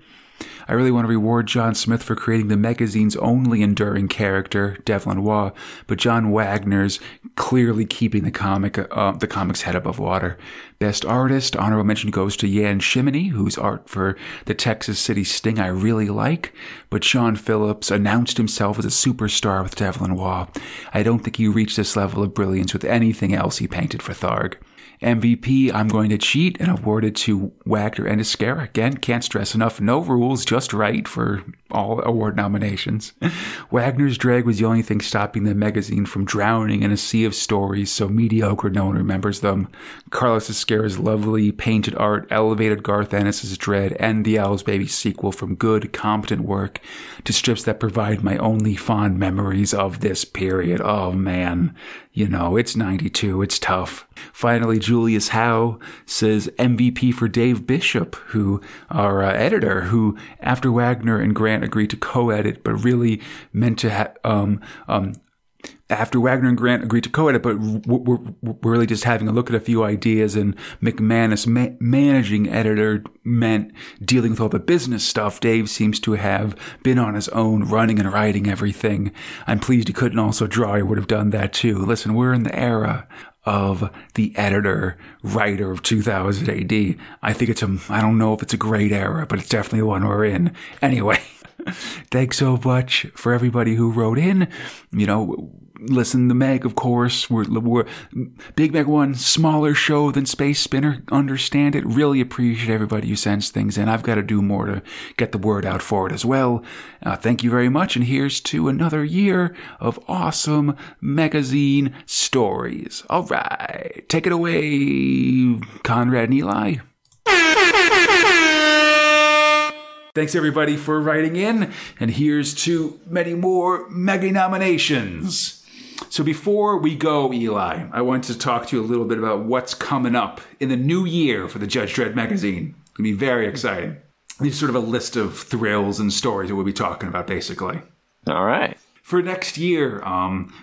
I really want to reward John Smith for creating the magazine's only enduring character, Devlin Waugh, but John Wagner's clearly keeping the comic uh, the comic's head above water. Best artist honorable mention goes to Yan Shimony, whose art for the Texas City Sting I really like, but Sean Phillips announced himself as a superstar with Devlin Waugh. I don't think he reached this level of brilliance with anything else he painted for Tharg. MVP, I'm going to cheat and award it to Wagner and Ezquerra. Again, can't stress enough. No rules, just right for all award nominations. Wagner's drag was the only thing stopping the magazine from drowning in a sea of stories so mediocre no one remembers them. Carlos Ezquerra's lovely painted art elevated Garth Ennis's Dredd and the Al's Baby sequel from good, competent work to strips that provide my only fond memories of this period. Oh man, you know, it's 92, it's tough. Finally, Julius Howe says MVP for Dave Bishop, who, our uh, editor, who, after Wagner and Grant agreed to co-edit, but really meant to have, um, um, after Wagner and Grant agreed to co-edit, but we're, we're really just having a look at a few ideas, and MacManus, ma- managing editor, meant dealing with all the business stuff. Dave seems to have been on his own, running and writing everything. I'm pleased he couldn't also draw. He would have done that too. Listen, we're in the era of the editor writer of 2000 AD. I think it's a, I don't know if it's a great era, but it's definitely one we're in. Anyway, thanks so much for everybody who wrote in. You know, listen to Meg, of course. We're, we're Big Meg One, smaller show than Space Spinner. Understand it. Really appreciate everybody who sends things in. I've got to do more to get the word out for it as well. Uh, thank you very much. And here's to another year of awesome magazine stories. All right. Take it away, Conrad and Eli. Thanks everybody for writing in, and here's to many more mega nominations. So before we go, Eli, I want to talk to you a little bit about what's coming up in the new year for the Judge Dredd magazine. It's gonna be very exciting. It's sort of a list of thrills and stories that we'll be talking about, basically.
All right.
For next year, um,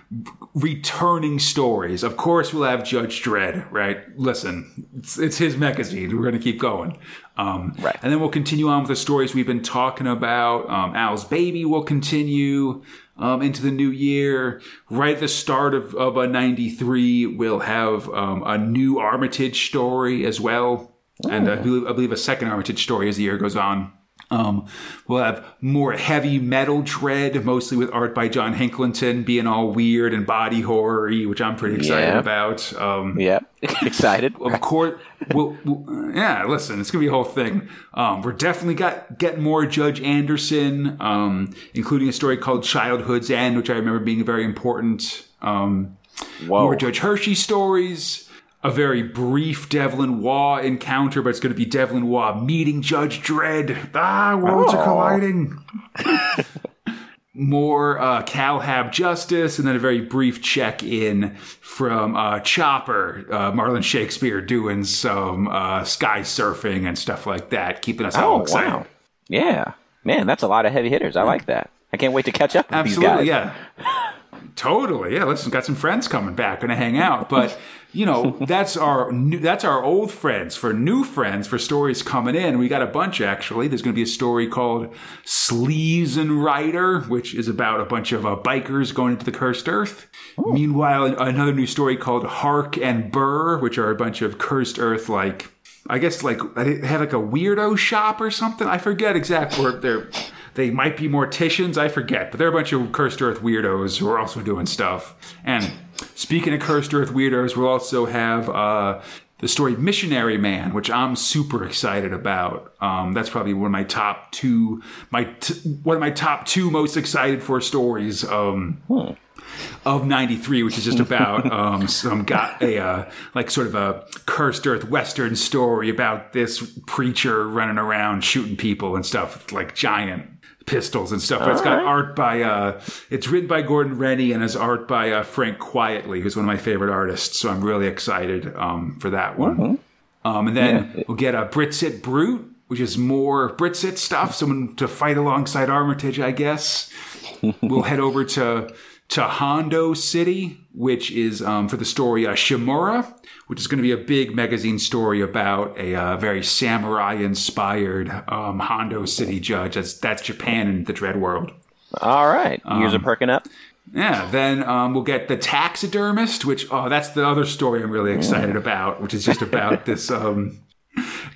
returning stories. Of course, we'll have Judge Dredd, right? Listen, it's, it's his magazine. We're going to keep going. Um,
Right.
And then we'll continue on with the stories we've been talking about. Um, Al's Baby will continue um, into the new year. Right at the start of, of a 93, we'll have um, a new Armitage story as well. And I believe, I believe a second Armitage story as the year goes on. Um, we'll have more heavy metal Dredd, mostly with art by John Hicklenton, being all weird and body horror which I'm pretty excited
Yeah.
about. Um,
Yep. Excited.
of course, we'll, we'll, yeah. Listen, it's gonna be a whole thing. Um, we're definitely got getting more Judge Anderson, um, including a story called Childhood's End, which I remember being very important. Um, more Judge Hershey stories. A very brief Devlin Waugh encounter, but it's going to be Devlin Waugh meeting Judge Dredd. Ah, worlds are
Oh.
colliding. More uh, Calhab Justice, and then a very brief check in from uh, Chopper, uh, Marlon Shakespeare doing some uh, sky surfing and stuff like that, keeping us all
Oh
excited.
wow. Yeah. Man, that's a lot of heavy hitters. I like that. I can't wait to catch up with
Absolutely, yeah. Totally, yeah. Listen, got some friends coming back, gonna hang out. But you know, that's our new, that's our old friends. For new friends, for stories coming in, we got a bunch actually. There's gonna be a story called Sleaze and Rider, which is about a bunch of uh, bikers going into the cursed earth. Meanwhile, another new story called Hark and Burr, which are a bunch of cursed earth like. I guess like they have like a weirdo shop or something. I forget exactly where they're. They might be morticians, I forget, but they're a bunch of cursed earth weirdos who are also doing stuff. And speaking of cursed earth weirdos, we'll also have uh, the story Missionary Man, which I'm super excited about. Um, that's probably one of my top two, my t- one of my top two most excited for stories. Um, of 93, which is just about um, some got a uh, like sort of a cursed earth western story about this preacher running around shooting people and stuff like giant pistols and stuff. But it's got
right.
art by uh, it's written by Gordon Rennie and has art by uh, Frank Quitely, who's one of my favorite artists. So I'm really excited um, for that one. Um, and then we'll get a Brit-Cit Brute, which is more Brit-Cit stuff, someone to fight alongside Armitage, I guess. we'll head over to to Hondo City, which is um, for the story uh, Shimura, which is going to be a big magazine story about a uh, very samurai-inspired um, Hondo City judge. That's that's Japan in the Dredd World.
All right. Ears
Um,
are perking up.
Yeah, then um, we'll get the taxidermist, which oh, that's the other story I'm really excited about, which is just about this um,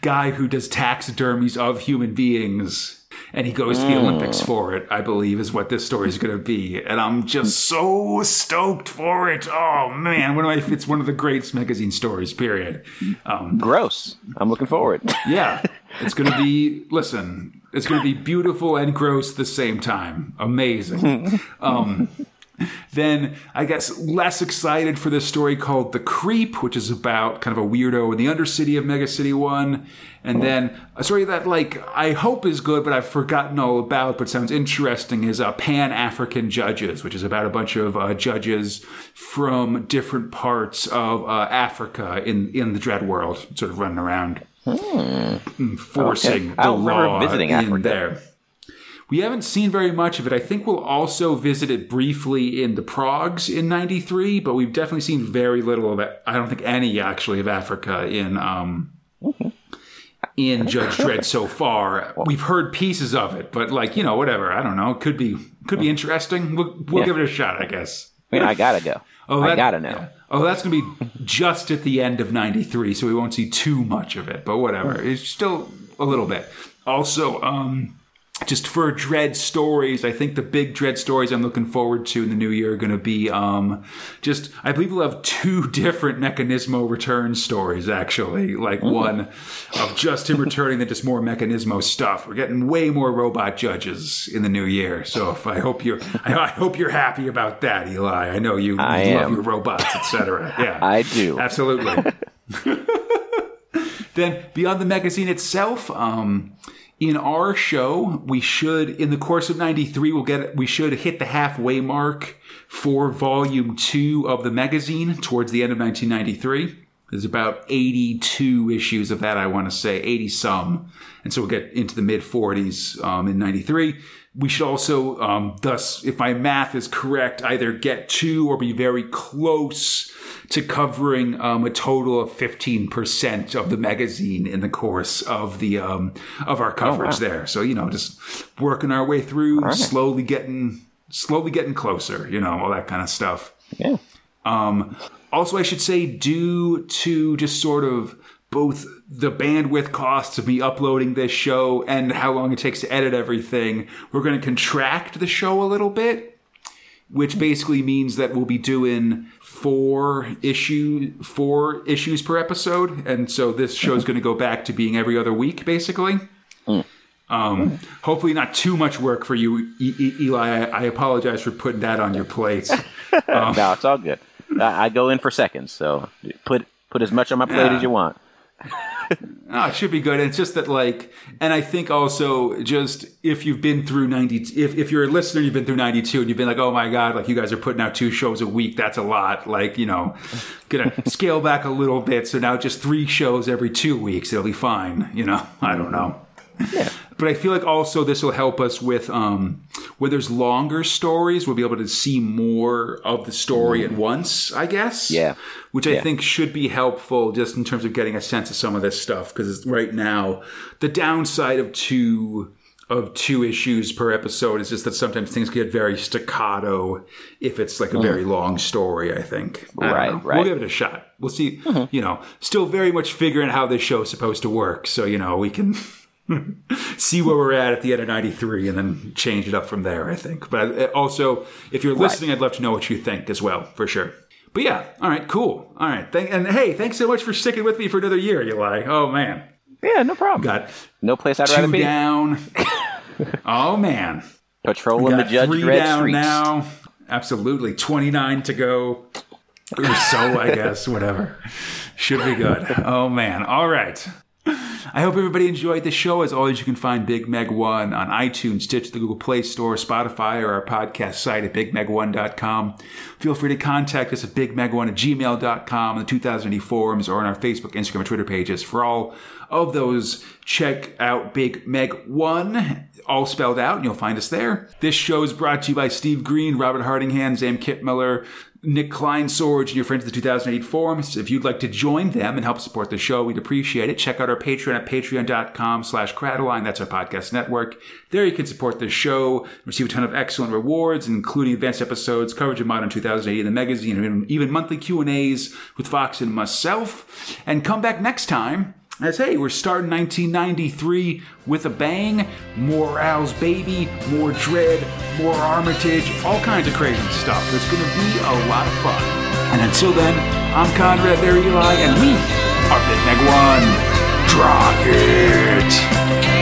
guy who does taxidermies of human beings, and he goes to the Olympics for it. I believe is what this story is going to be, and I'm just so stoked for it. Oh man, one of my it's one of the greatest magazine stories. Period. Um,
Gross. I'm looking forward.
yeah, it's going to be. Listen, it's going to be beautiful and gross at the same time. Amazing. Um, then I guess less excited for this story called The Creep, which is about kind of a weirdo in the undercity of Mega City One. And then a story that like I hope is good, but I've forgotten all about, but sounds interesting is uh, Pan African Judges, which is about a bunch of uh, judges from different parts of uh, Africa in in the Dredd World, sort of running around forcing
Okay.
The law
visiting
in
Africa.
there. We haven't seen very much of it. I think we'll also visit it briefly in the Progs in '93, but we've definitely seen very little of it. I don't think any actually of Africa in um, in Judge Dredd so far. We've heard pieces of it, but like you know, whatever. I don't know. Could be could be interesting. We'll, we'll
Yeah.
give it a shot, I guess.
I, mean, I gotta go.
Oh,
I gotta know.
yeah. Oh, that's to be just at the end of 93, so we won't see too much of it, but whatever. It's still a little bit. Also, um, just for Dredd stories, I think the big Dredd stories I'm looking forward to in the new year are going to be um, just, I believe we'll have two different Mechanismo return stories, actually. Like one of just him returning, then just more Mechanismo stuff. We're getting way more robot judges in the new year. So if I hope you're, I, I hope you're happy about that, Eli. I know you, you
I
love
am.
your robots, etc. Yeah,
I do.
absolutely. then beyond the magazine itself, um, in our show, we should, in the course of '93, we'll get, we should hit the halfway mark for volume two of the magazine towards the end of 1993. There's about 82 issues of that, I want to say, 80 some. And so we'll get into the mid 40s um, in 93. We should also, um, thus, if my math is correct, either get to or be very close to covering um, a total of 15% of the magazine in the course of the um, of our coverage there. So, you know, just working our way through, slowly getting slowly getting closer, you know, all that kind of stuff.
Yeah.
Um, also, I should say, due to just sort of both the bandwidth costs of me uploading this show and how long it takes to edit everything, we're going to contract the show a little bit, which basically means that we'll be doing four issue four issues per episode, and so this show is going to go back to being every other week, basically. Um, hopefully, not too much work for you, E- E- Eli. I, I apologize for putting that on your plate.
no, it's all good. I, I go in for seconds, so put put as much on my plate
Yeah.
as you want.
No, it should be good. It's just that, like, and I think also just if you've been through 90, if, if you're a listener, you've been through 92 and you've been like, oh my God, like you guys are putting out two shows a week. That's a lot. Like, you know, gonna scale back a little bit. So now just three shows every two weeks. It'll be fine. You know, I don't know. But I feel like also this will help us with um, where there's longer stories, we'll be able to see more of the story at once, I guess.
Yeah.
Which I
Yeah.
think should be helpful just in terms of getting a sense of some of this stuff. Because right now, the downside of two of two issues per episode is just that sometimes things get very staccato if it's like a very long story, I think. I
Mm. Right, right.
We'll give it a shot. We'll see, you know, still very much figuring out how this show is supposed to work. So, you know, we can see where we're at at the end of 93 and then change it up from there, I think. But uh, also, if you're listening, I'd love to know what you think as well, for sure. But yeah, all right, cool. All right. Thank, and hey, thanks so much for sticking with me for another year, Eli. Oh, man.
Yeah, no problem.
Got
No place I'd rather be.
down. oh, man.
Patrolling the Judge
three down
streets.
now. absolutely. 29 to go. Or so, I guess. Whatever. Should be good. Oh, man. All right. I hope everybody enjoyed the show. As always, you can find Big Meg One on iTunes, Stitch, the Google Play Store, Spotify, or our podcast site at bigmeg1.com. Feel free to contact us at bigmeg1 at gmail.com, the 2000 AD forums, or on our Facebook, Instagram, and Twitter pages. For all of those, check out Big Meg One, all spelled out, and you'll find us there. This show is brought to you by Steve Green, Robert Hardingham, Sam Kittmiller, Nick Kleinsorge and your friends at the 2000 AD forums. If you'd like to join them and help support the show, we'd appreciate it. Check out our Patreon at patreon.com slash Crataline. That's our podcast network. There you can support the show, receive a ton of excellent rewards, including advanced episodes, coverage of Modern 2000 AD in the magazine, and even monthly Q&As with Fox and myself. And come back next time as hey, we're starting 1993 with a bang. More Al's Baby, more Dredd, more Armitage, all kinds of crazy stuff. It's going to be a lot of fun. And until then, I'm Conrad, there Eli, and we are Big Meg One. It!